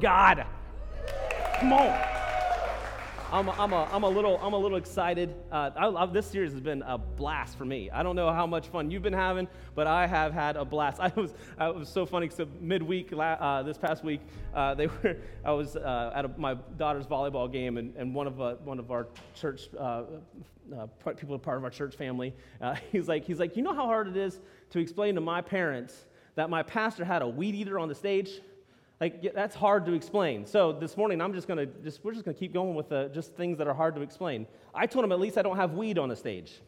God? Come on. I'm a, I'm a, I'm a little I'm a little excited. Uh, I, I, this series has been a blast for me. I don't know how much fun you've been having, but I have had a blast. I was it was so funny because midweek uh, this past week uh, they were I was uh, at a, my daughter's volleyball game and, and one of uh, one of our church uh, people part of our church family he's like he's like you know how hard it is to explain to my parents that my pastor had a weed eater on the stage. Like that's hard to explain. So this morning I'm just gonna just we're just gonna keep going with the, just things that are hard to explain. I told him at least I don't have weed on the stage.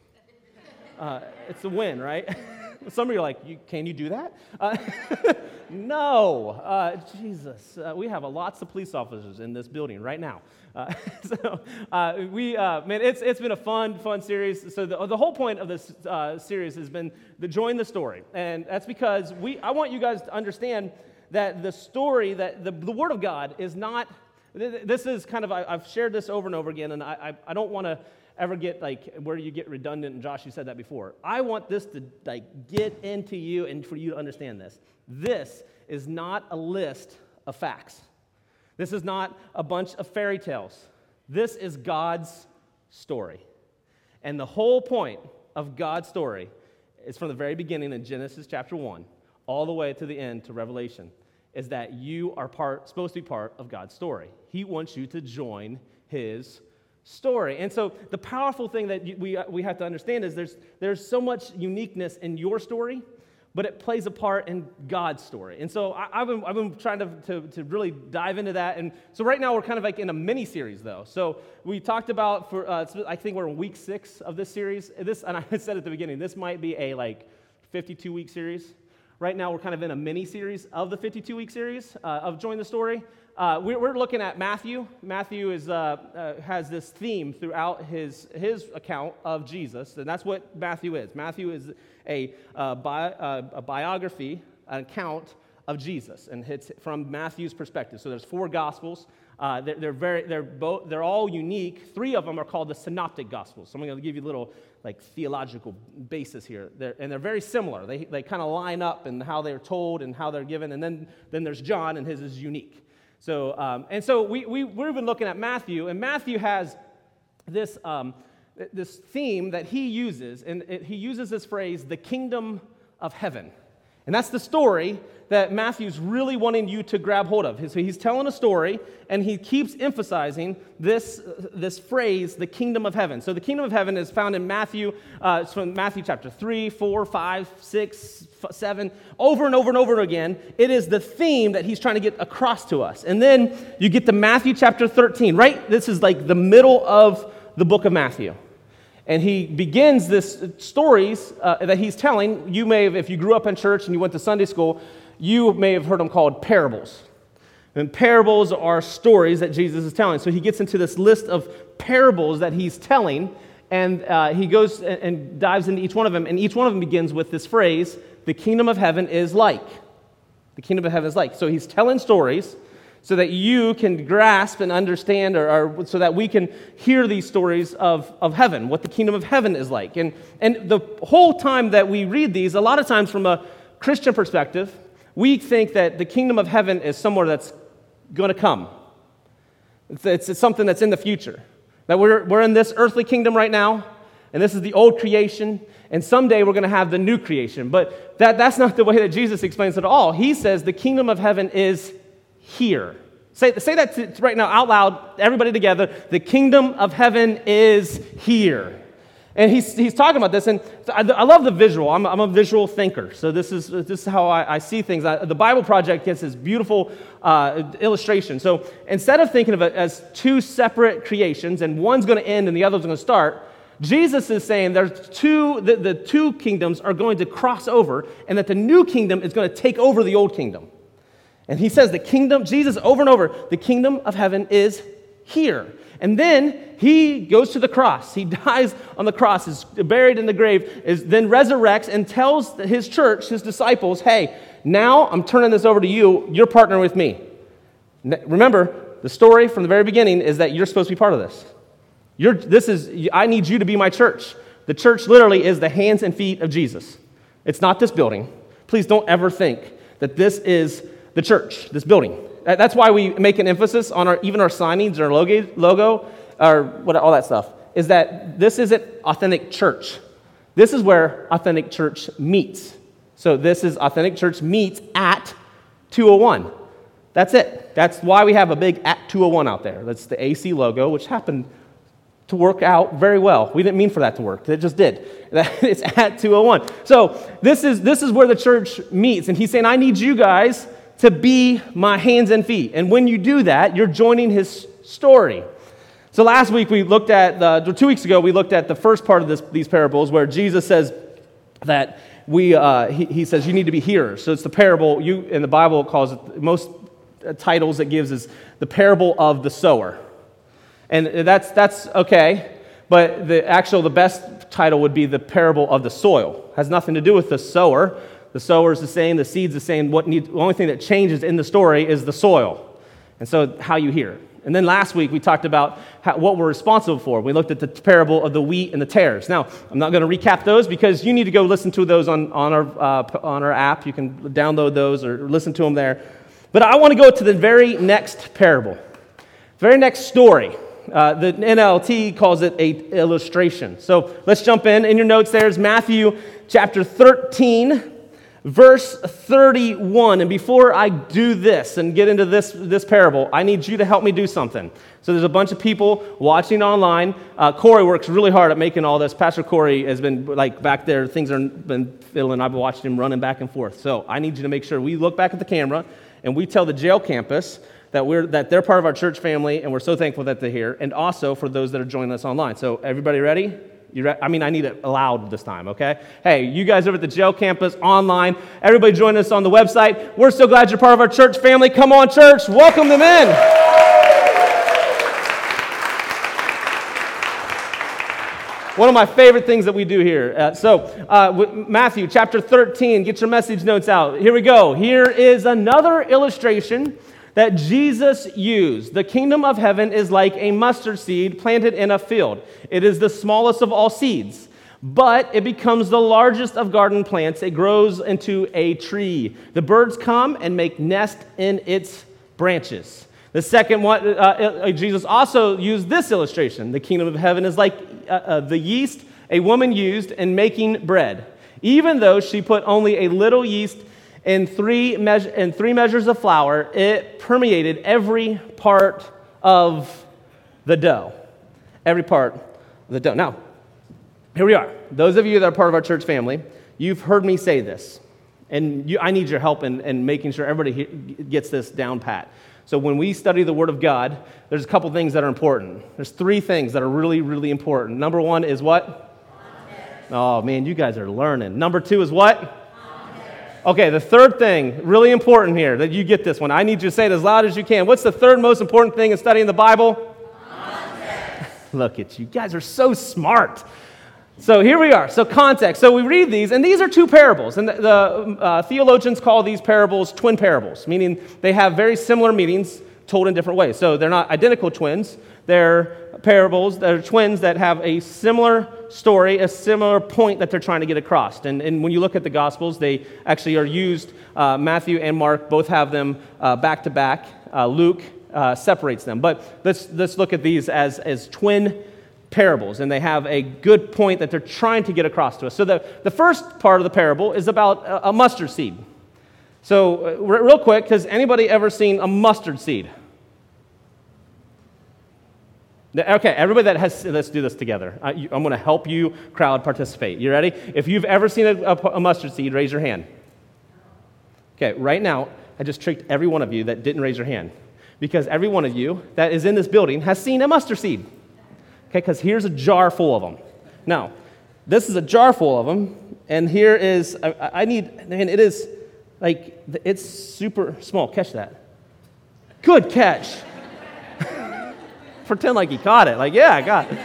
Uh, it's a win, right? Some of you are like, you, can you do that? Uh, no, uh, Jesus. Uh, we have lots of police officers in this building right now. Uh, so uh, we, man, it's, it's been a fun, fun series. So the, the whole point of this series has been to join the story, and that's because we. I want you guys to understand that the story, that the, the Word of God is not, this is kind of, I, have shared this over and over again, and I, I, I don't want to ever get like where you get redundant, and Josh, you said that before. I want this to like get into you and for you to understand this. This is not a list of facts. This is not a bunch of fairy tales. This is God's story. And the whole point of God's story is from the very beginning in Genesis chapter 1 all the way to the end to Revelation is that you are part, supposed to be part of God's story. He wants you to join his story. And so the powerful thing that we, we have to understand is there's, there's so much uniqueness in your story, but it plays a part in God's story. And so I, have been, I've been trying to, to, to, really dive into that. And so right now we're kind of like in a mini series, though. So we talked about, for uh, I think we're in week six of this series. This, and I said at the beginning, this might be a like 52 week series. Right now, we're kind of in a mini series of the 52 week series uh, of Join the Story. Uh, we're, we're, looking at Matthew. Matthew is, uh, uh, has this theme throughout his, his account of Jesus, and that's what Matthew is. Matthew is a, uh, bi- uh, a biography, an account of Jesus, and it's from Matthew's perspective. So there's four gospels. Uh, they're, they're, very, they're, both, they're all unique. Three of them are called the synoptic gospels. So I'm going to give you a little like theological basis here. They're, and they're very similar. They, they kind of line up in how they're told and how they're given. And then, then there's John, and his is unique. So, um, and so we, we, we've been looking at Matthew, and Matthew has this, um, this theme that he uses, and it, he uses this phrase, the kingdom of heaven. And that's the story that Matthew's really wanting you to grab hold of. So he's telling a story, and he keeps emphasizing this, this phrase, the kingdom of heaven. So the kingdom of heaven is found in Matthew, uh, it's from Matthew chapter 3, 4, 5, 6, 7, over and over and over again. It is the theme that he's trying to get across to us. And then you get to Matthew chapter 13, right? This is like the middle of the book of Matthew. And he begins this stories uh, that he's telling. You may have, if you grew up in church and you went to Sunday school, you may have heard them called parables. And parables are stories that Jesus is telling. So he gets into this list of parables that he's telling, and uh, he goes and, and dives into each one of them. And each one of them begins with this phrase the kingdom of heaven is like. The kingdom of heaven is like. So he's telling stories so that you can grasp and understand, or, or, so that we can hear these stories of, of heaven, what the kingdom of heaven is like. And, and the whole time that we read these, a lot of times from a Christian perspective, we think that the kingdom of heaven is somewhere that's going to come. It's, it's, it's, something that's in the future. That we're, we're in this earthly kingdom right now, and this is the old creation, and someday we're going to have the new creation. But that, that's not the way that Jesus explains it at all. He says the kingdom of heaven is here. Say, say that to, right now out loud, everybody together. The kingdom of heaven is here. And he's, he's talking about this, and I, I love the visual. I'm, I'm, a visual thinker, so this is, this is how I, I see things. I, the Bible Project gets this beautiful uh, illustration. So instead of thinking of it as two separate creations, and one's going to end and the other's going to start, Jesus is saying there's two, the, the two kingdoms are going to cross over, and that the new kingdom is going to take over the old kingdom. And he says, the kingdom, Jesus over and over, the kingdom of heaven is here. And then he goes to the cross. He dies on the cross, is buried in the grave, is then resurrects and tells his church, his disciples, hey, now I'm turning this over to you. You're partnering with me. Remember, the story from the very beginning is that you're supposed to be part of this. You're, this is, I need you to be my church. The church literally is the hands and feet of Jesus. It's not this building. Please don't ever think that this is the church, this building. That's why we make an emphasis on our, even our signings, our logo, logo or what, all that stuff, is that this isn't authentic church. This is where authentic church meets. So this is authentic church meets at 201. That's it. That's why we have a big at 201 out there. That's the AC logo, which happened to work out very well. We didn't mean for that to work. It just did. It's at 201. So this is, this is where the church meets. And he's saying, I need you guys to be my hands and feet. And when you do that, you're joining his story. So last week we looked at, the, two weeks ago, we looked at the first part of this, these parables where Jesus says that we, uh, he, he, says you need to be hearers. So it's the parable, you in the Bible calls it, most titles it gives is the parable of the sower. And that's, that's okay, but the actual, the best title would be the parable of the soil. It has nothing to do with the sower. The sower is the same, the seed's the same. What the only thing that changes in the story is the soil. And so, how you hear. And then last week we talked about how, what we're responsible for. We looked at the parable of the wheat and the tares. Now, I'm not going to recap those because you need to go listen to those on, on, our, uh, on our app. You can download those or listen to them there. But I want to go to the very next parable, very next story. Uh, the NLT calls it a illustration. So let's jump in. In your notes, there's Matthew chapter 13, verse 31. And before I do this and get into this, this parable, I need you to help me do something. So there's a bunch of people watching online. Uh, Corey works really hard at making all this. Pastor Corey has been like back there, things are been filling. I've been watching him running back and forth. So I need you to make sure we look back at the camera and we tell the jail campus that, we're, that they're part of our church family and we're so thankful that they're here, and also for those that are joining us online. So, everybody ready? Re- I mean, I need it loud this time, okay? Hey, you guys over at the jail campus, online, everybody join us on the website. We're so glad you're part of our church family. Come on, church, welcome them in. One of my favorite things that we do here. Uh, so, uh, Matthew chapter 13, get your message notes out. Here we go. Here is another illustration that Jesus used. The kingdom of heaven is like a mustard seed planted in a field. It is the smallest of all seeds, but it becomes the largest of garden plants. It grows into a tree. The birds come and make nest in its branches. The second one, uh, uh, Jesus also used this illustration. The kingdom of heaven is like uh, uh, the yeast a woman used in making bread. Even though she put only a little yeast in three, three measures of flour, it permeated every part of the dough. Every part of the dough. Now, here we are. Those of you that are part of our church family, you've heard me say this. And you, I need your help in, in making sure everybody gets this down pat. So, when we study the Word of God, there's a couple things that are important. There's three things that are really, really important. Number one is what? Oh, man, you guys are learning. Number two is what? Okay, the third thing, really important here, that you get this one. I need you to say it as loud as you can. What's the third most important thing in studying the Bible? Context. Look at you. You guys are so smart. So here we are. So context. So we read these, and these are two parables. And the, the uh, theologians call these parables twin parables, meaning they have very similar meanings told in different ways. So they're not identical twins, they're parables, they're twins that have a similar story, a similar point that they're trying to get across. And, and when you look at the Gospels, they actually are used. Uh, Matthew and Mark both have them uh, back to back. Uh, Luke uh, separates them. But let's, let's look at these as, as twin parables, and they have a good point that they're trying to get across to us. So the, the first part of the parable is about a, a mustard seed. So, uh, real quick, has anybody ever seen a mustard seed? Okay, everybody that has, let's do this together. I, am going to help you crowd participate. You ready? If you've ever seen a, a, a, mustard seed, raise your hand. Okay, right now, I just tricked every one of you that didn't raise your hand because every one of you that is in this building has seen a mustard seed. Okay, because here's a jar full of them. Now, this is a jar full of them, and here is, I, I need, man, it is like, it's super small. Catch that. Good catch pretend like he caught it. Like, yeah, I got it.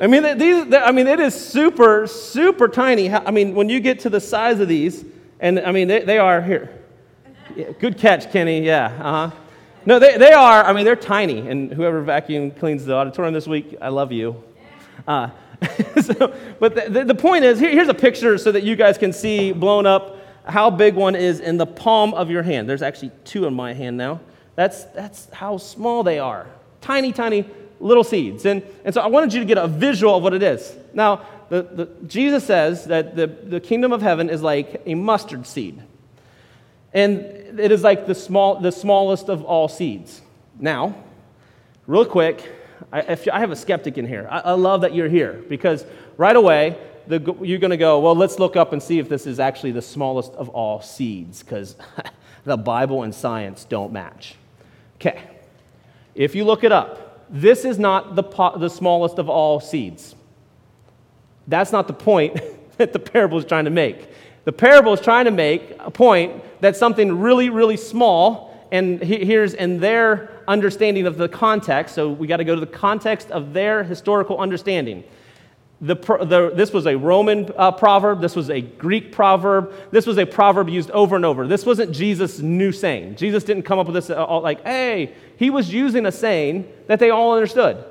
I mean, these, I mean, it is super, super tiny. I mean, when you get to the size of these, and I mean, they, they are here. Yeah, good catch, Kenny. Yeah, uh huh. No, they, they are, I mean, they're tiny. And whoever vacuum cleans the auditorium this week, I love you. Uh, so, but the, the, point is here, here's a picture so that you guys can see blown up how big one is in the palm of your hand. There's actually two in my hand now. That's, that's how small they are. Tiny, tiny little seeds. And, and so I wanted you to get a visual of what it is. Now, the, the, Jesus says that the, the kingdom of heaven is like a mustard seed. And it is like the, small, the smallest of all seeds. Now, real quick, I, if, I have a skeptic in here. I, I love that you're here because right away, the, you're going to go, well, let's look up and see if this is actually the smallest of all seeds because the Bible and science don't match. Okay. If you look it up, this is not the, po- the smallest of all seeds. That's not the point that the parable is trying to make. The parable is trying to make a point that something really, really small, and here's in their understanding of the context, so we got to go to the context of their historical understanding. The, the, this was a Roman uh, proverb. This was a Greek proverb. This was a proverb used over and over. This wasn't Jesus' new saying. Jesus didn't come up with this all, like, hey, he was using a saying that they all understood.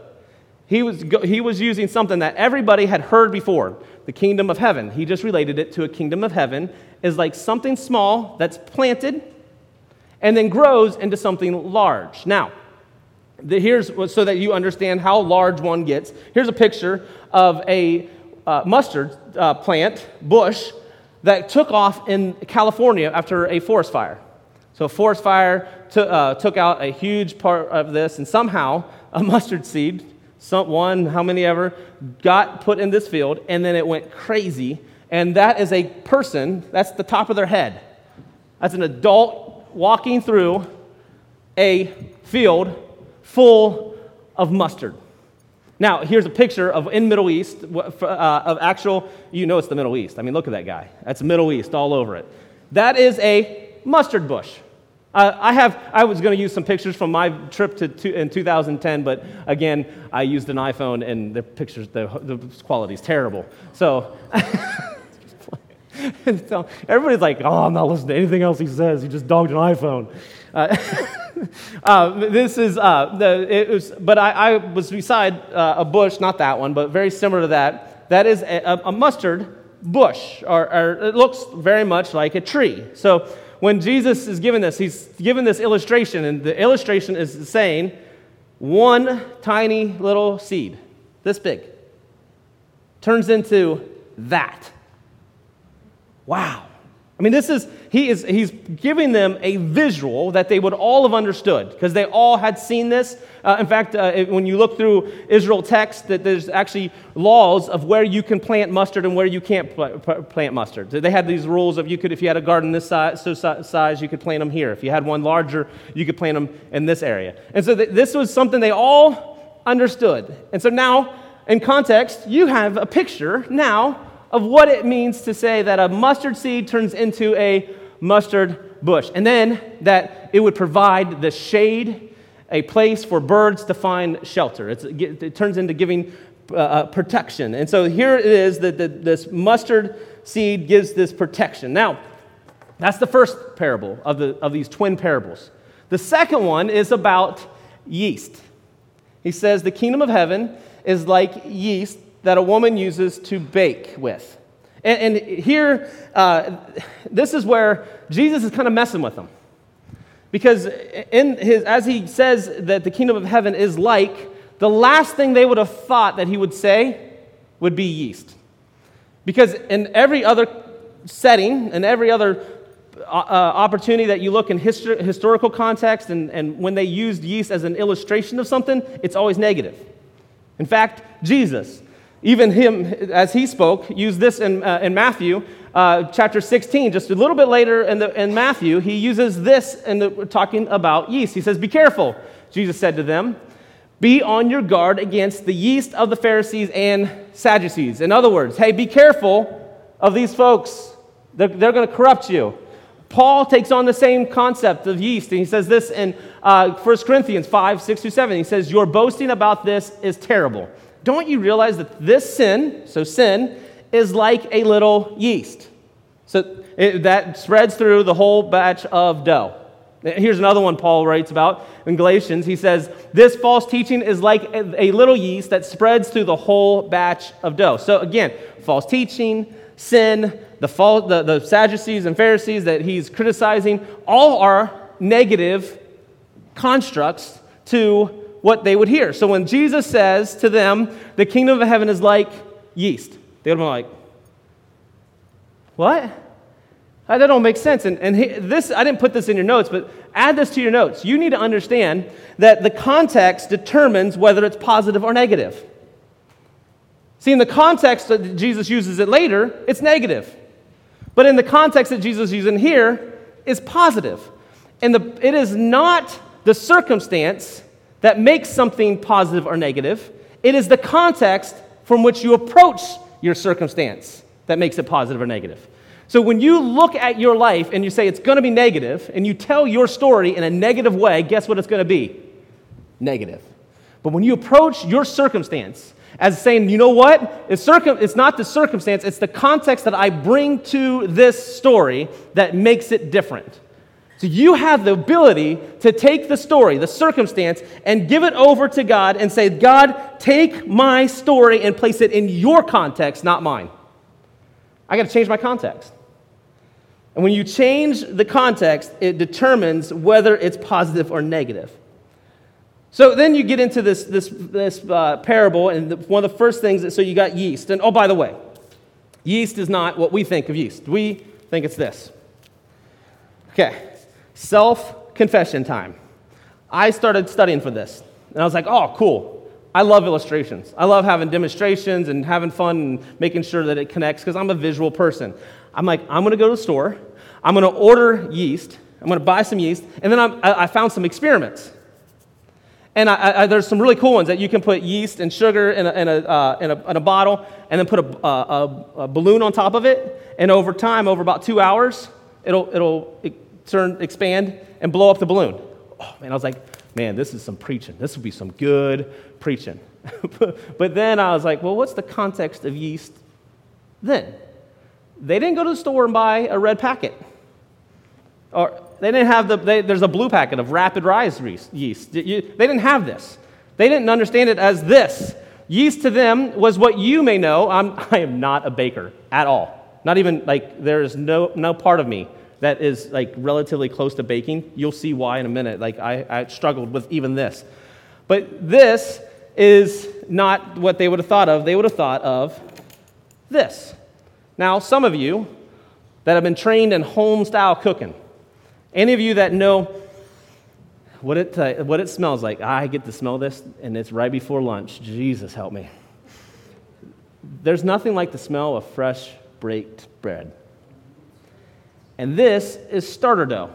He was, he was using something that everybody had heard before the kingdom of heaven. He just related it to a kingdom of heaven is like something small that's planted and then grows into something large. Now, the, here's so that you understand how large one gets. Here's a picture of a uh, mustard uh, plant bush that took off in California after a forest fire. So, a forest fire t- uh, took out a huge part of this, and somehow a mustard seed some, one, how many ever, got put in this field, and then it went crazy. And that is a person, that's the top of their head. That's an adult walking through a field full of mustard. Now, here's a picture of in Middle East, uh, of actual, you know it's the Middle East. I mean, look at that guy. That's Middle East all over it. That is a mustard bush. Uh, I, have, I was going to use some pictures from my trip to, to, in 2010, but again, I used an iPhone and the pictures, the, the quality is terrible. So, so, everybody's like, oh, I'm not listening to anything else he says. He just dogged an iPhone. Uh, uh, this is, uh, the, was, but I, I was beside uh, a bush, not that one, but very similar to that. That is a, a mustard bush, or, or it looks very much like a tree. So, when Jesus is given this, he's given this illustration, and the illustration is saying one tiny little seed, this big, turns into that. Wow. I mean, this is, he is, he's giving them a visual that they would all have understood because they all had seen this. Uh, in fact, uh, when you look through Israel text, that there's actually laws of where you can plant mustard and where you can't pl- plant mustard. They had these rules of you could, if you had a garden this size, so size, you could plant them here. If you had one larger, you could plant them in this area. And so th- this was something they all understood. And so now, in context, you have a picture now of what it means to say that a mustard seed turns into a mustard bush. And then that it would provide the shade, a place for birds to find shelter. It's, it turns into giving uh, uh, protection. And so here it is that this mustard seed gives this protection. Now, that's the first parable of, the, of these twin parables. The second one is about yeast. He says, The kingdom of heaven is like yeast that a woman uses to bake with. And, and here, uh, this is where Jesus is kind of messing with them. Because in his, as he says that the kingdom of heaven is like, the last thing they would have thought that he would say would be yeast. Because in every other setting, in every other uh, uh opportunity that you look in histor- historical context, and, and when they used yeast as an illustration of something, it's always negative. In fact, Jesus, even him, as he spoke, used this in, uh, in Matthew uh, chapter 16. Just a little bit later in, the, in Matthew, he uses this in the, talking about yeast. He says, Be careful, Jesus said to them. Be on your guard against the yeast of the Pharisees and Sadducees. In other words, hey, be careful of these folks. They're, they're going to corrupt you. Paul takes on the same concept of yeast, and he says this in uh, 1 Corinthians 5 6 through 7. He says, Your boasting about this is terrible. Don't you realize that this sin, so sin, is like a little yeast? So it, that spreads through the whole batch of dough. Here's another one Paul writes about in Galatians. He says, This false teaching is like a, a little yeast that spreads through the whole batch of dough. So again, false teaching, sin, the, fall, the, the Sadducees and Pharisees that he's criticizing, all are negative constructs to what they would hear. So when Jesus says to them, the kingdom of heaven is like yeast, they would be like, what? That don't make sense. And, and this, I didn't put this in your notes, but add this to your notes. You need to understand that the context determines whether it's positive or negative. See, in the context that Jesus uses it later, it's negative. But in the context that Jesus uses in here, is positive. And the, it is not the circumstance that makes something positive or negative, it is the context from which you approach your circumstance that makes it positive or negative. So when you look at your life and you say it's going to be negative, and you tell your story in a negative way, guess what it's going to be? Negative. But when you approach your circumstance as saying, you know what? It's, circum- it's not the circumstance, it's the context that I bring to this story that makes it different. So you have the ability to take the story, the circumstance, and give it over to God and say, God, take my story and place it in your context, not mine. I got to change my context. And when you change the context, it determines whether it's positive or negative. So then you get into this, this, this uh, parable, and the, one of the first things, so you got yeast. And oh, by the way, yeast is not what we think of yeast. We think it's this. Okay, self confession time. I started studying for this, and I was like, oh, cool. I love illustrations. I love having demonstrations and having fun and making sure that it connects because I'm a visual person. I'm like, I'm going to go to the store, I'm going to order yeast, I'm going to buy some yeast, and then I, I found some experiments. And I, I, there's some really cool ones that you can put yeast and sugar in a, in a, uh, in a, in a bottle and then put a, a, a, balloon on top of it. And over time, over about two hours, it'll, it'll turn, expand and blow up the balloon. Oh, man, I was like, man, this is some preaching. This will be some good preaching. but then I was like, well, what's the context of yeast then? They didn't go to the store and buy a red packet. Or they didn't have the, they, there's a blue packet of rapid rise yeast. They didn't have this. They didn't understand it as this. Yeast to them was what you may know. I'm, I am not a baker at all. Not even like there is no, no part of me that is like relatively close to baking. You'll see why in a minute. Like I, I struggled with even this. But this is not what they would have thought of. They would have thought of this. Now, some of you that have been trained in home style cooking, any of you that know what it, uh, what it smells like, I get to smell this and it's right before lunch. Jesus, help me. There's nothing like the smell of fresh baked bread. And this is starter dough.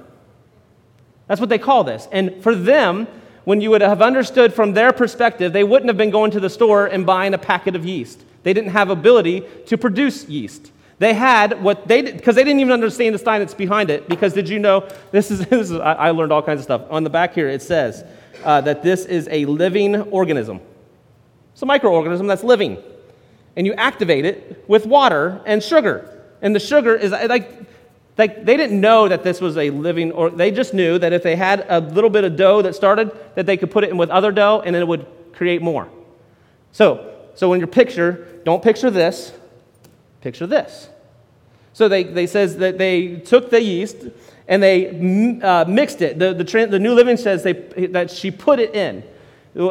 That's what they call this. And for them, when you would have understood from their perspective, they wouldn't have been going to the store and buying a packet of yeast. They didn't have ability to produce yeast. They had what they did, because they didn't even understand the science behind it. Because did you know, this is, this is I learned all kinds of stuff. On the back here, it says uh, that this is a living organism. It's a microorganism that's living. And you activate it with water and sugar. And the sugar is like, like they didn't know that this was a living, or they just knew that if they had a little bit of dough that started, that they could put it in with other dough and it would create more. So, so in your picture, don't picture this, picture this. So they, they says that they took the yeast and they uh, mixed it. The, the, the, New Living says they, that she put it in.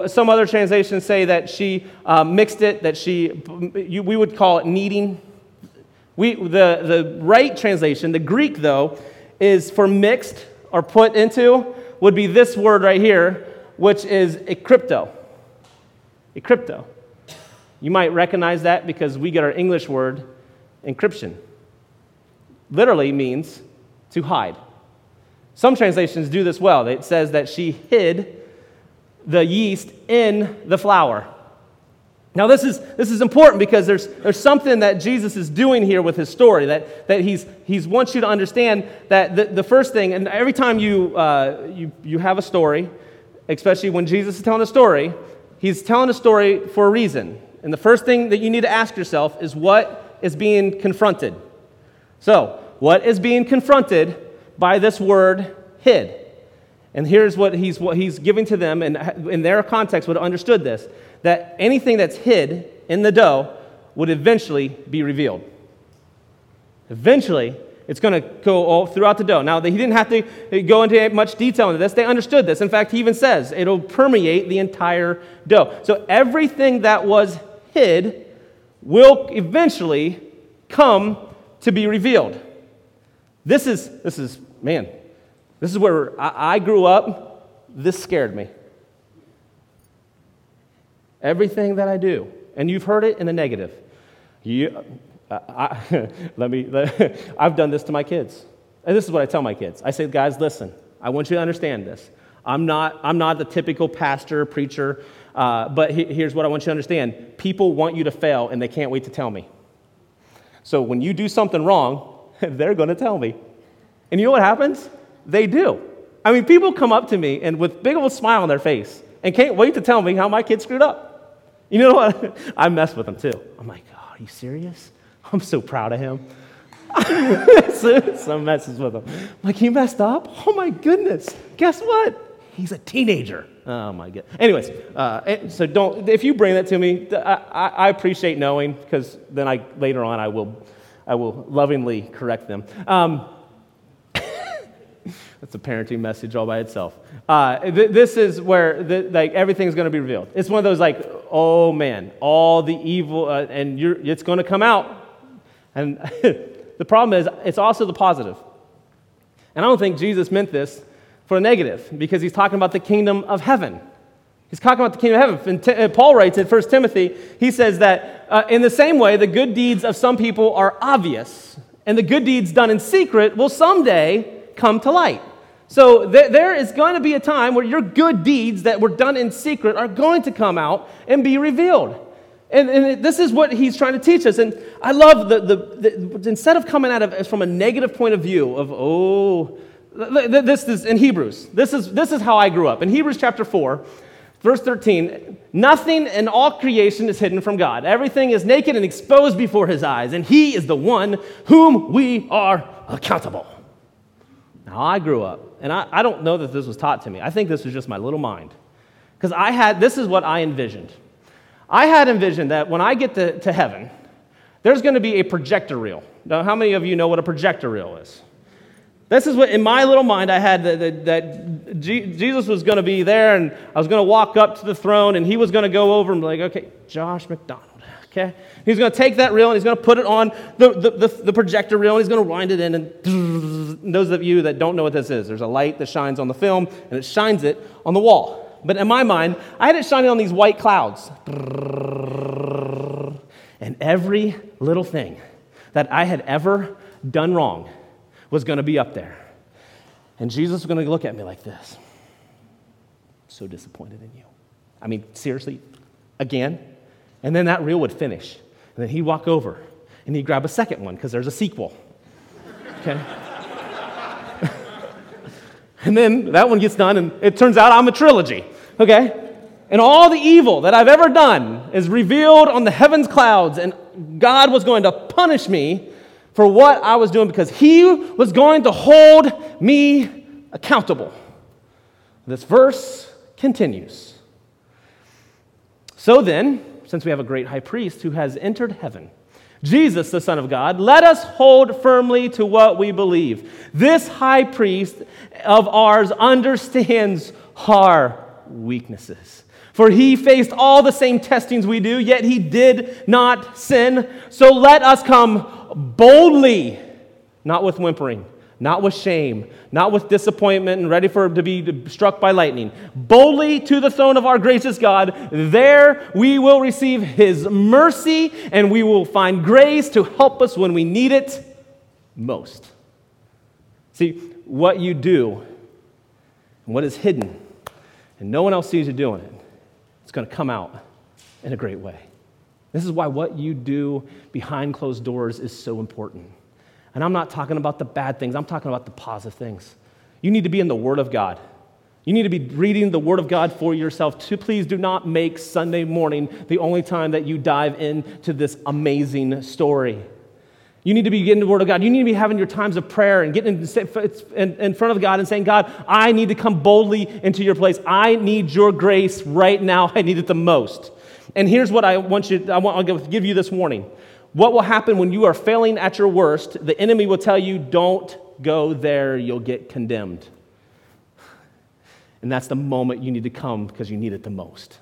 Some other translations say that she uh, mixed it, that she, you, we would call it kneading. We, the, the right translation, the Greek though, is for mixed or put into, would be this word right here, which is a crypto. A crypto. You might recognize that because we get our English word encryption. Literally means to hide. Some translations do this well. It says that she hid the yeast in the flour. Now, this is, this is important because there's, there's something that Jesus is doing here with his story that, that he's, he's wants you to understand that the, the first thing, and every time you, uh, you, you have a story, especially when Jesus is telling a story, he's telling a story for a reason. And the first thing that you need to ask yourself is what is being confronted? So, what is being confronted by this word hid? And here's what he's, what he's giving to them, and in their context would have understood this that anything that's hid in the dough would eventually be revealed. Eventually, it's going to go all throughout the dough. Now, he didn't have to uh, go into much detail into this. They understood this. In fact, he even says it'll permeate the entire dough. So everything that was hid will eventually come to be revealed. This is, this is man, this is where I, I grew up. This scared me. Everything that I do, and you've heard it in the negative. You, I, let me, let, I've done this to my kids. And this is what I tell my kids. I say, guys, listen, I want you to understand this. I'm not, I'm not the typical pastor, preacher, uh, but he, here's what I want you to understand. People want you to fail, and they can't wait to tell me. So when you do something wrong, they're going to tell me. And you know what happens? They do. I mean, people come up to me and with big old smile on their face and can't wait to tell me how my kid screwed up. You know what? I mess with them too. I'm like, oh, are you serious? I'm so proud of him. Some messes with him. I'm like, he messed up? Oh my goodness. Guess what? He's a teenager. Oh my god. Anyways, uh, so don't. If you bring that to me, I, I appreciate knowing because then I later on I will, I will lovingly correct them. Um, that's a parenting message all by itself. Uh, th- this is where the, like everything's going to be revealed. It's one of those like, oh man, all the evil, uh, and it's going to come out. And the problem is, it's also the positive. And I don't think Jesus meant this for a negative because he's talking about the kingdom of heaven. He's talking about the kingdom of heaven. And T- uh, Paul writes in 1 Timothy, he says that uh, in the same way, the good deeds of some people are obvious, and the good deeds done in secret will someday come to light. So th- there is going to be a time where your good deeds that were done in secret are going to come out and be revealed. And, and this is what he's trying to teach us. And I love the, the, the, instead of coming at it from a negative point of view of, oh, this is in Hebrews. This is, this is how I grew up. In Hebrews chapter 4, verse 13, nothing in all creation is hidden from God. Everything is naked and exposed before his eyes, and he is the one whom we are accountable. Now, I grew up, and I, I don't know that this was taught to me. I think this was just my little mind. Because I had, this is what I envisioned. I had envisioned that when I get to, to heaven, there's going to be a projector reel. Now, how many of you know what a projector reel is? This is what, in my little mind, I had that, that, that Jesus was going to be there, and I was going to walk up to the throne, and he was going to go over and be like, okay, Josh McDonald, okay? He's going to take that reel and he's going to put it on the, the, the, the projector reel and he's going to wind it in. And those of you that don't know what this is, there's a light that shines on the film and it shines it on the wall. But in my mind, I had it shining on these white clouds. And every little thing that I had ever done wrong was going to be up there. And Jesus was going to look at me like this. So disappointed in you. I mean, seriously, again? And then that reel would finish. And then he'd walk over and he'd grab a second one because there's a sequel. Okay? and then that one gets done, and it turns out I'm a trilogy. Okay? And all the evil that I've ever done is revealed on the heavens clouds, and God was going to punish me for what I was doing because He was going to hold me accountable. This verse continues. So then, since we have a great high priest who has entered heaven, Jesus, the Son of God, let us hold firmly to what we believe. This high priest of ours understands our weaknesses. For he faced all the same testings we do, yet he did not sin. So let us come boldly, not with whimpering not with shame, not with disappointment and ready for to be struck by lightning. Boldly to the throne of our gracious God, there we will receive his mercy and we will find grace to help us when we need it most. See, what you do and what is hidden, and no one else sees you doing it, it's going to come out in a great way. This is why what you do behind closed doors is so important. And I'm not talking about the bad things, I'm talking about the positive things. You need to be in the Word of God. You need to be reading the Word of God for yourself. To please do not make Sunday morning the only time that you dive into this amazing story. You need to be getting the Word of God. You need to be having your times of prayer and getting in front of God and saying, God, I need to come boldly into your place. I need your grace right now. I need it the most. And here's what I want you, I want to give you this warning. What will happen when you are failing at your worst? The enemy will tell you, don't go there, you'll get condemned. And that's the moment you need to come because you need it the most.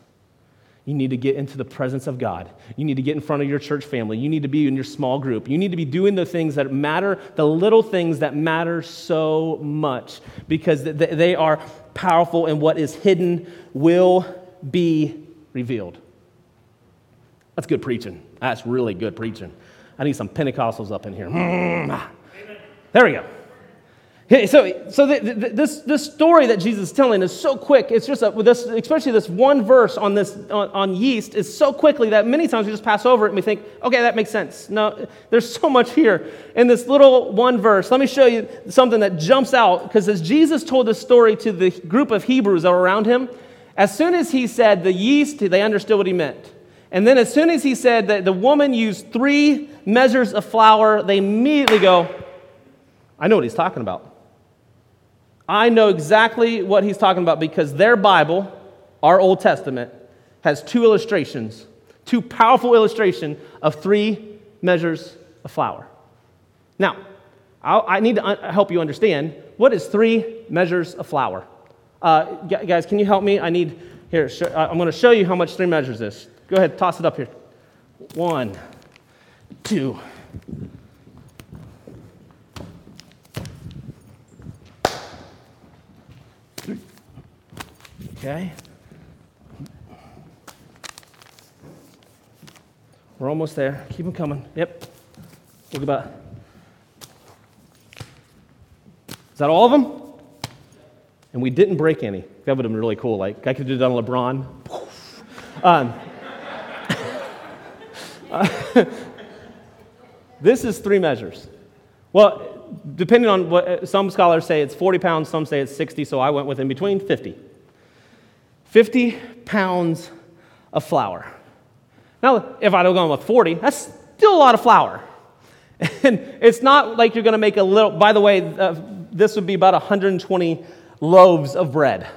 You need to get into the presence of God. You need to get in front of your church family. You need to be in your small group. You need to be doing the things that matter, the little things that matter so much, because they are powerful, and what is hidden will be revealed. That's good preaching. That's really good preaching. I need some Pentecostals up in here. Mm, ah. There we go. So, so the, the, this, this story that Jesus is telling is so quick. It's just a, this, especially this one verse on this on, on, yeast is so quickly that many times we just pass over it and we think, okay, that makes sense. No, there's so much here in this little one verse. Let me show you something that jumps out because as Jesus told this story to the group of Hebrews that were around him, as soon as he said the yeast, they understood what he meant. And then as soon as he said that the woman used three measures of flour, they immediately go, I know what he's talking about. I know exactly what he's talking about because their Bible, our Old Testament, has two illustrations, two powerful illustrations of three measures of flour. Now, i need to help you understand what is three measures of flour. Uh, guys, can you help me? I need here. Uh, I'm going to show you how much three measures is. Go ahead, toss it up here. One, two, Okay? We're almost there. Keep them coming. Yep. Look about. Is that all of them? And we didn't break any. That would have been really cool. Like, I could have done LeBron. Um, this is three measures. Well, depending on what some scholars say it's 40 pounds, some say it's 60, so I went with in between 50. 50 pounds of flour. Now, if I'd have gone with 40, that's still a lot of flour. And it's not like you're going to make a little, by the way, uh, this would be about 120 loaves of bread.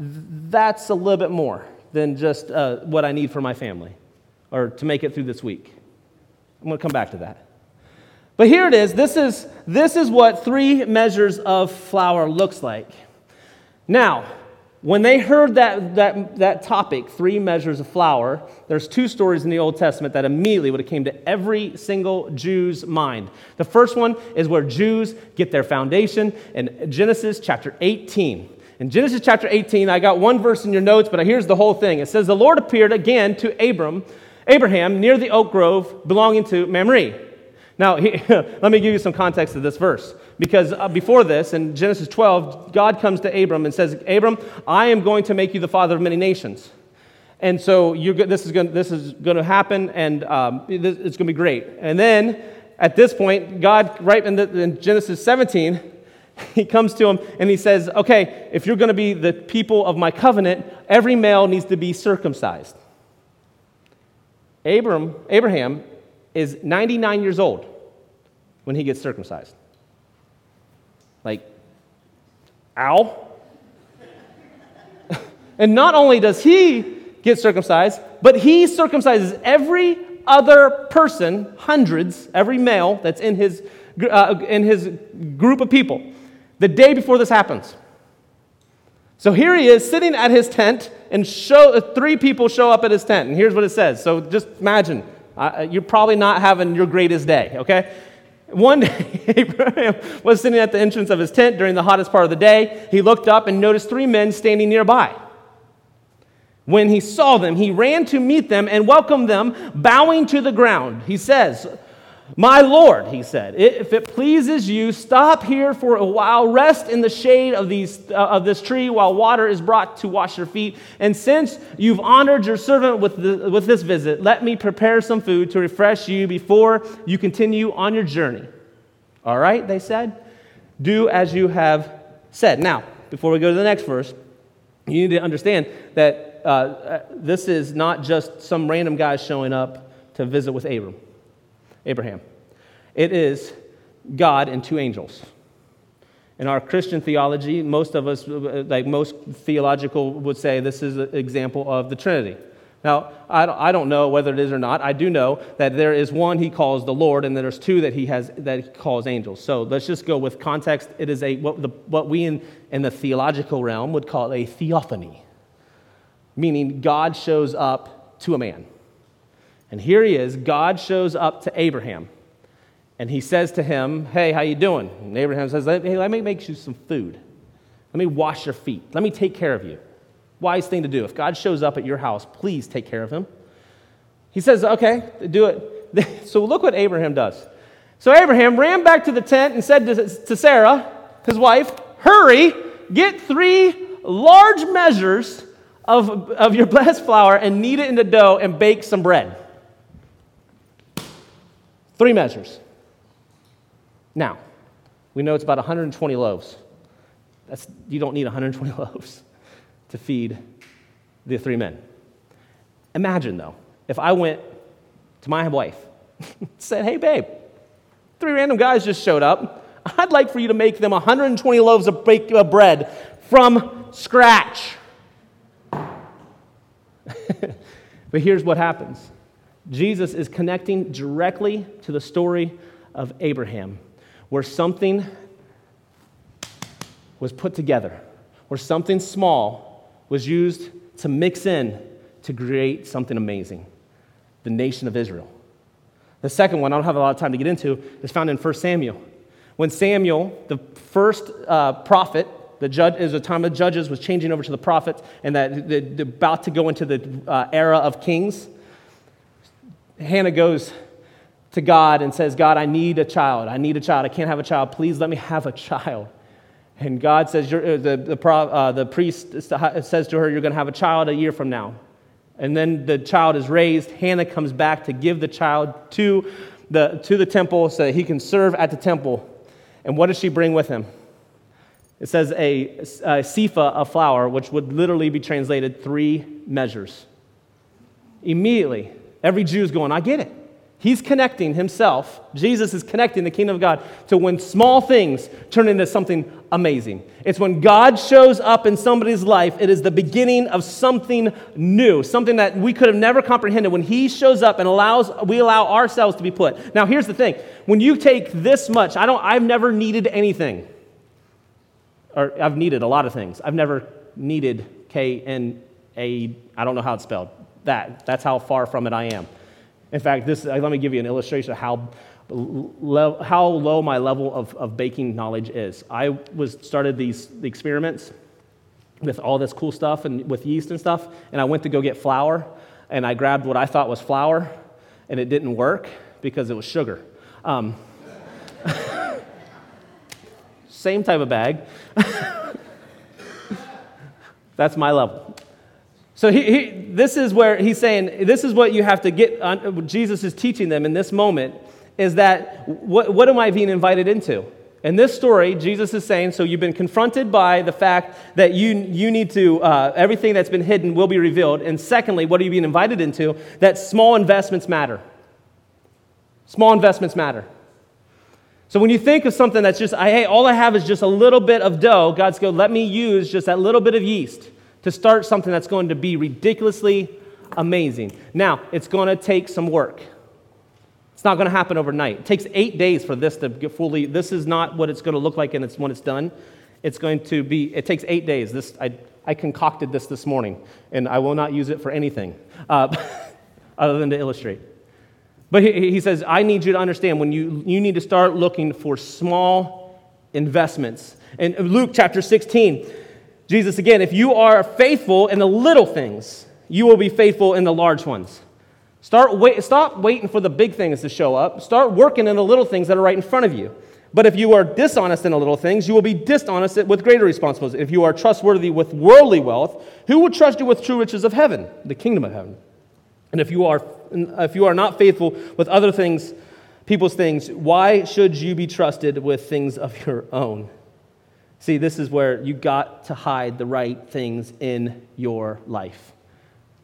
That's a little bit more than just uh, what I need for my family or to make it through this week. I'm going to come back to that. But here it is. This is, this is what three measures of flour looks like. Now, when they heard that, that, that topic, three measures of flour, there's two stories in the Old Testament that immediately would have came to every single Jew's mind. The first one is where Jews get their foundation in Genesis chapter 18. In Genesis chapter 18, I got one verse in your notes, but here's the whole thing. It says, The Lord appeared again to Abram, Abraham near the oak grove belonging to Mamre. Now, he, let me give you some context to this verse. Because uh, before this, in Genesis 12, God comes to Abram and says, Abram, I am going to make you the father of many nations. And so this, is going, this is going to happen, and um, it's going to be great. And then at this point, God, right in, the, in Genesis 17, he comes to him and he says, Okay, if you're going to be the people of my covenant, every male needs to be circumcised. Abram, Abraham is 99 years old when he gets circumcised. Like, ow. and not only does he get circumcised, but he circumcises every other person, hundreds, every male that's in his, uh, in his group of people, the day before this happens. So here he is sitting at his tent, and show, three people show up at his tent. And here's what it says. So just imagine uh, you're probably not having your greatest day, okay? One day, Abraham was sitting at the entrance of his tent during the hottest part of the day. He looked up and noticed three men standing nearby. When he saw them, he ran to meet them and welcomed them, bowing to the ground. He says, my Lord, he said, if it pleases you, stop here for a while, rest in the shade of, these, uh, of this tree while water is brought to wash your feet. And since you've honored your servant with, the, with this visit, let me prepare some food to refresh you before you continue on your journey. All right, they said, do as you have said. Now, before we go to the next verse, you need to understand that uh, uh this is not just some random guy showing up to visit with Abram. Abraham. It is God and two angels. In our Christian theology, most of us, uh, like most theological, would say this is an example of the Trinity. Now, I don't, I don't know whether it is or not. I do know that there is one he calls the Lord, and there's two that he has that he calls angels. So let's just go with context. It is a what, the, what we in, in the theological realm would call a theophany, meaning God shows up to a man. And here he is. God shows up to Abraham, and he says to him, "Hey, how you doing?" And Abraham says, "Hey, let me make you some food. Let me wash your feet. Let me take care of you." Wise thing to do. If God shows up at your house, please take care of him. He says, Okay, do it. So look what Abraham does. So Abraham ran back to the tent and said to, Sarah, his wife, Hurry, get three large measures of, of your blessed flour and knead it into dough and bake some bread. Three measures. Now, we know it's about 120 loaves. That's, you don't need 120 loaves to feed the three men. Imagine, though, if I went to my wife, said, Hey, babe, three random guys just showed up. I'd like for you to make them 120 loaves of bread from scratch. but here's what happens Jesus is connecting directly to the story of Abraham, where something was put together, where something small was used to mix in to create something amazing the nation of Israel. The second one, I don't have a lot of time to get into, is found in 1 Samuel. When Samuel, the first uh, prophet, the judge is the time of judges was changing over to the prophets, and that about to go into the uh, era of kings. Hannah goes to God and says, God, I need a child. I need a child. I can't have a child. Please let me have a child. And God says, uh, the, the, uh, the priest says to her, You're going to have a child a year from now. And then the child is raised. Hannah comes back to give the child to the, to the temple so that he can serve at the temple. And what does she bring with him? It says a, Sifa, a sephah of flour, which would literally be translated three measures. Immediately, every Jew is going, I get it. He's connecting himself, Jesus is connecting the kingdom of God to when small things turn into something amazing. It's when God shows up in somebody's life, it is the beginning of something new, something that we could have never comprehended. When He shows up and allows, we allow ourselves to be put. Now, here's the thing when you take this much, I don't, I've never needed anything, or I've needed a lot of things. I've never needed K N A, I don't know how it's spelled. That, that's how far from it I am. In fact, this, uh, let me give you an illustration of how, how low my level of, of baking knowledge is. I was started these the experiments with all this cool stuff and with yeast and stuff, and I went to go get flour, and I grabbed what I thought was flour, and it didn't work because it was sugar. Um, same type of bag. That's my level. So he, he, this is where he's saying, this is what you have to get, on, Jesus is teaching them in this moment, is that what, what am I being invited into? In this story, Jesus is saying, so you've been confronted by the fact that you, you need to, uh, everything that's been hidden will be revealed. And secondly, what are you being invited into? That small investments matter. Small investments matter. So when you think of something that's just, I hey, all I have is just a little bit of dough, God's going, let me use just that little bit of yeast to start something that's going to be ridiculously amazing. Now, it's going to take some work. It's not going to happen overnight. It takes eight days for this to get fully. This is not what it's going to look like and it's when it's done. It's going to be. It takes eight days. This I, I concocted this this morning, and I will not use it for anything uh, other than to illustrate. But he, he says, I need you to understand when you you need to start looking for small investments. In Luke chapter 16, Jesus again, if you are faithful in the little things, you will be faithful in the large ones. Start wait, stop waiting for the big things to show up. Start working in the little things that are right in front of you. But if you are dishonest in the little things, you will be dishonest with greater responsibilities. If you are trustworthy with worldly wealth, who will trust you with true riches of heaven, the kingdom of heaven? And if you are, if you are not faithful with other things, people's things, why should you be trusted with things of your own? See, this is where you got to hide the right things in your life.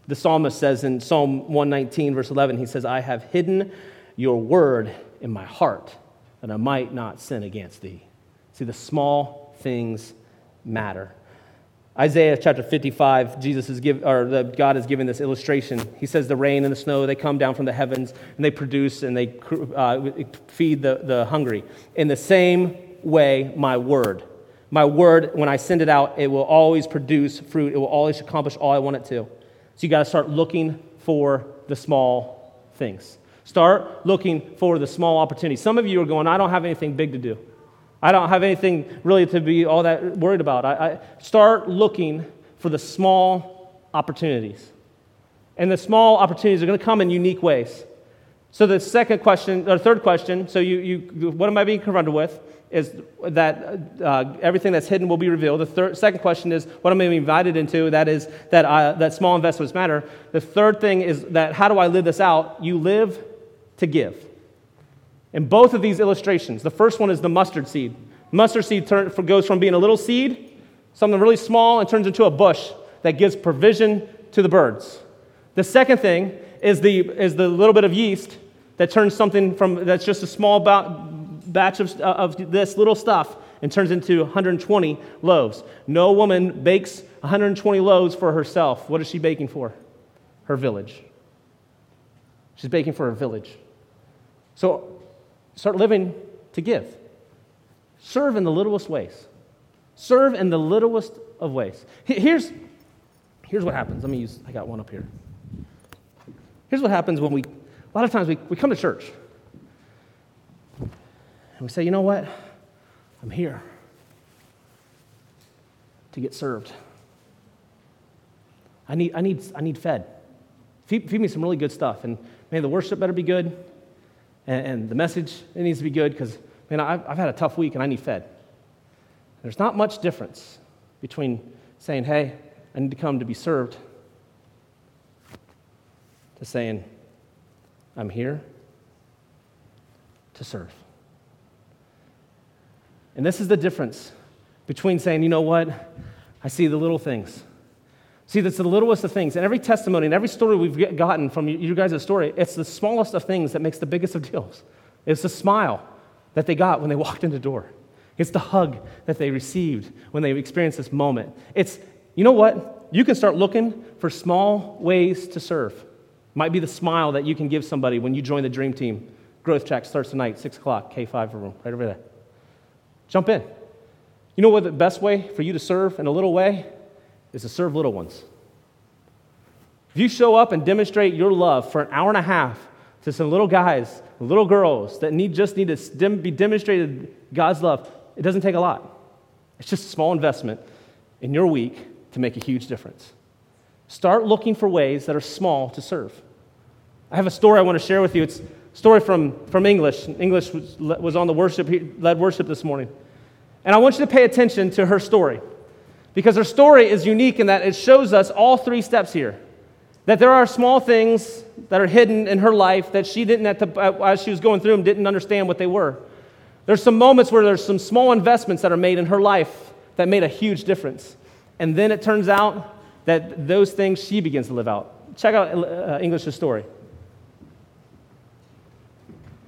The psalmist says in Psalm 119, verse 11, he says, I have hidden your word in my heart that I might not sin against thee. See, the small things matter. Isaiah chapter 55, Jesus is give, or the, God is giving this illustration. He says the rain and the snow, they come down from the heavens and they produce and they uh, feed the, the hungry. In the same way, my word. My word, when I send it out, it will always produce fruit. It will always accomplish all I want it to. So you got to start looking for the small things. Start looking for the small opportunities. Some of you are going, I don't have anything big to do. I don't have anything really to be all that worried about. I, I start looking for the small opportunities. And the small opportunities are going to come in unique ways. So the second question, or third question, so you, you what am I being confronted with? Is that uh, everything that's hidden will be revealed. The third, second question is what am I invited into? That is that, I, that small investments matter. The third thing is that how do I live this out? You live to give. In both of these illustrations, the first one is the mustard seed. Mustard seed turn, goes from being a little seed, something really small, and turns into a bush that gives provision to the birds. The second thing is the, is the little bit of yeast that turns something from that's just a small batch of, uh, of this little stuff and turns into 120 loaves. No woman bakes 120 loaves for herself. What is she baking for? Her village. She's baking for her village. So Start living to give. Serve in the littlest ways. Serve in the littlest of ways. Here's, here's what happens. Let me use, I got one up here. Here's what happens when we, a lot of times we, we come to church we say, you know what? I'm here to get served. I need, I need, I need fed. Feed, feed me some really good stuff. And man, the worship better be good and, and the message it needs to be good because man I've, I've had a tough week and i need fed there's not much difference between saying hey i need to come to be served to saying i'm here to serve and this is the difference between saying you know what i see the little things See, that's the littlest of things. And every testimony and every story we've gotten from you guys' story, it's the smallest of things that makes the biggest of deals. It's the smile that they got when they walked in the door. It's the hug that they received when they experienced this moment. It's, you know what? You can start looking for small ways to serve. Might be the smile that you can give somebody when you join the dream team. Growth track starts tonight, 6 o'clock, K5 room, right over there. Jump in. You know what the best way for you to serve in a little way? is to serve little ones. If you show up and demonstrate your love for an hour and a half to some little guys, little girls that need, just need to be demonstrated God's love, it doesn't take a lot. It's just a small investment in your week to make a huge difference. Start looking for ways that are small to serve. I have a story I want to share with you. It's story from, from English. English was, was on the worship, led worship this morning. And I want you to pay attention to her story. Because her story is unique in that it shows us all three steps here. That there are small things that are hidden in her life that she didn't, to, as she was going through them, didn't understand what they were. There's some moments where there's some small investments that are made in her life that made a huge difference. And then it turns out that those things she begins to live out. Check out uh, English's story.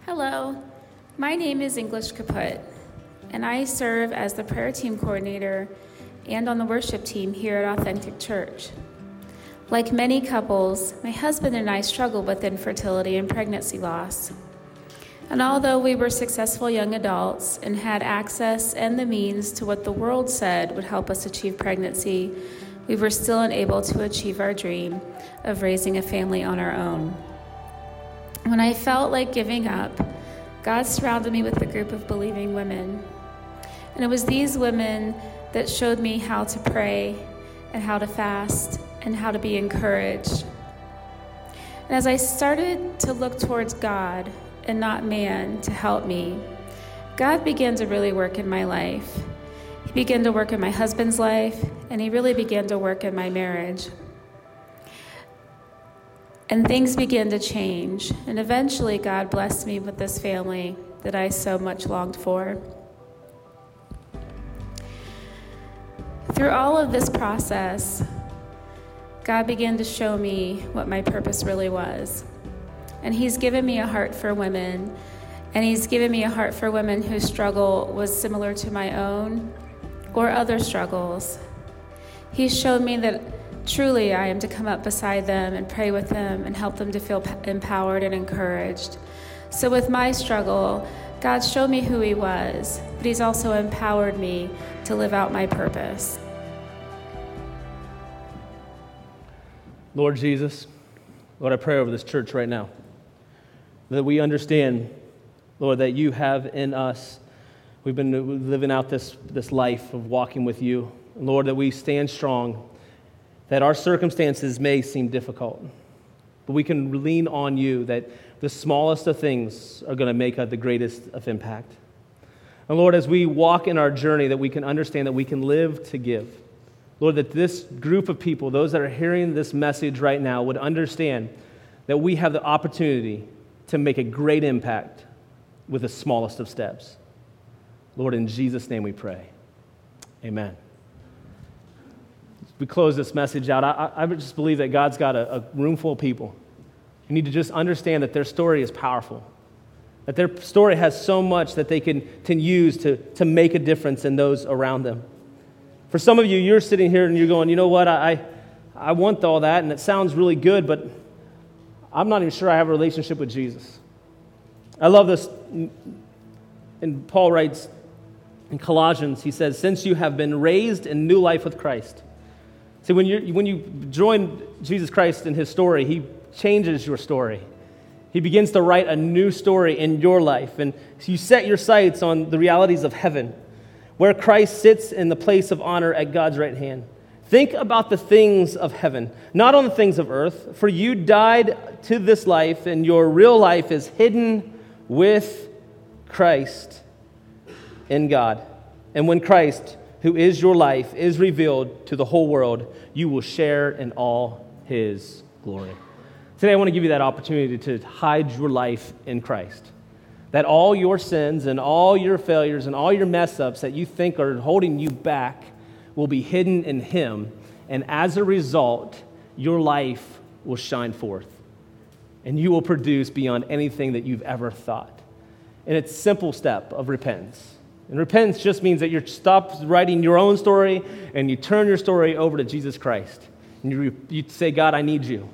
Hello, my name is English Kaput, and I serve as the prayer team coordinator and on the worship team here at Authentic Church. Like many couples, my husband and I struggled with infertility and pregnancy loss. And although we were successful young adults and had access and the means to what the world said would help us achieve pregnancy, we were still unable to achieve our dream of raising a family on our own. When I felt like giving up, God surrounded me with a group of believing women. And it was these women that showed me how to pray and how to fast and how to be encouraged. And as I started to look towards God and not man to help me, God began to really work in my life. He began to work in my husband's life, and He really began to work in my marriage. And things began to change. And eventually, God blessed me with this family that I so much longed for. Through all of this process, God began to show me what my purpose really was. And He's given me a heart for women, and He's given me a heart for women whose struggle was similar to my own or other struggles. He showed me that truly I am to come up beside them and pray with them and help them to feel empowered and encouraged. So, with my struggle, God showed me who He was, but He's also empowered me to live out my purpose. Lord Jesus, Lord, I pray over this church right now that we understand, Lord, that you have in us, we've been living out this, this life of walking with you. Lord, that we stand strong, that our circumstances may seem difficult, but we can lean on you, that the smallest of things are going to make the greatest of impact. And Lord, as we walk in our journey, that we can understand that we can live to give. Lord, that this group of people, those that are hearing this message right now, would understand that we have the opportunity to make a great impact with the smallest of steps. Lord, in Jesus' name we pray. Amen. We close this message out, I, I just believe that God's got a, a room full of people You need to just understand that their story is powerful, that their story has so much that they can, can use to, to make a difference in those around them. For some of you, you're sitting here and you're going, you know what, I, I want all that, and it sounds really good, but I'm not even sure I have a relationship with Jesus. I love this. And Paul writes in Colossians, he says, Since you have been raised in new life with Christ. See, when, you when you join Jesus Christ in his story, he changes your story. He begins to write a new story in your life. And you set your sights on the realities of heaven where Christ sits in the place of honor at God's right hand. Think about the things of heaven, not on the things of earth, for you died to this life, and your real life is hidden with Christ in God. And when Christ, who is your life, is revealed to the whole world, you will share in all his glory. Today, I want to give you that opportunity to hide your life in Christ that all your sins and all your failures and all your mess ups that you think are holding you back will be hidden in Him. And as a result, your life will shine forth. And you will produce beyond anything that you've ever thought. And it's simple step of repentance. And repentance just means that you stop writing your own story and you turn your story over to Jesus Christ. And you, you say, God, I need you.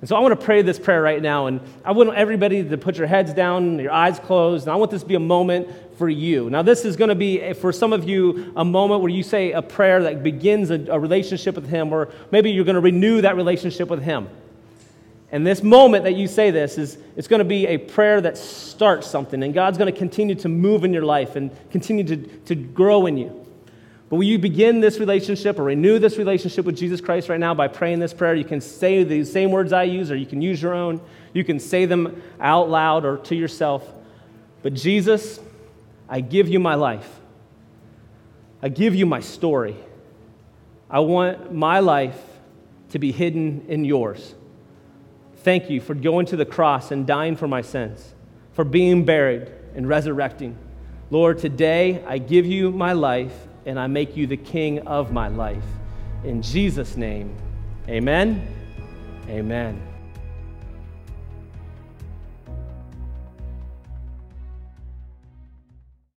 And so I want to pray this prayer right now, and I want everybody to put your heads down, your eyes closed, and I want this to be a moment for you. Now, this is going to be, eh, for some of you, a moment where you say a prayer that begins a, a relationship with Him, or maybe you're going to renew that relationship with Him. And this moment that you say this is it's going to be a prayer that starts something, and God's going to continue to move in your life and continue to, to grow in you. But will you begin this relationship or renew this relationship with Jesus Christ right now by praying this prayer? You can say the same words I use, or you can use your own. You can say them out loud or to yourself. But Jesus, I give you my life. I give you my story. I want my life to be hidden in yours. Thank you for going to the cross and dying for my sins, for being buried and resurrecting. Lord, today I give you my life and I make you the king of my life. In Jesus' name, amen. Amen.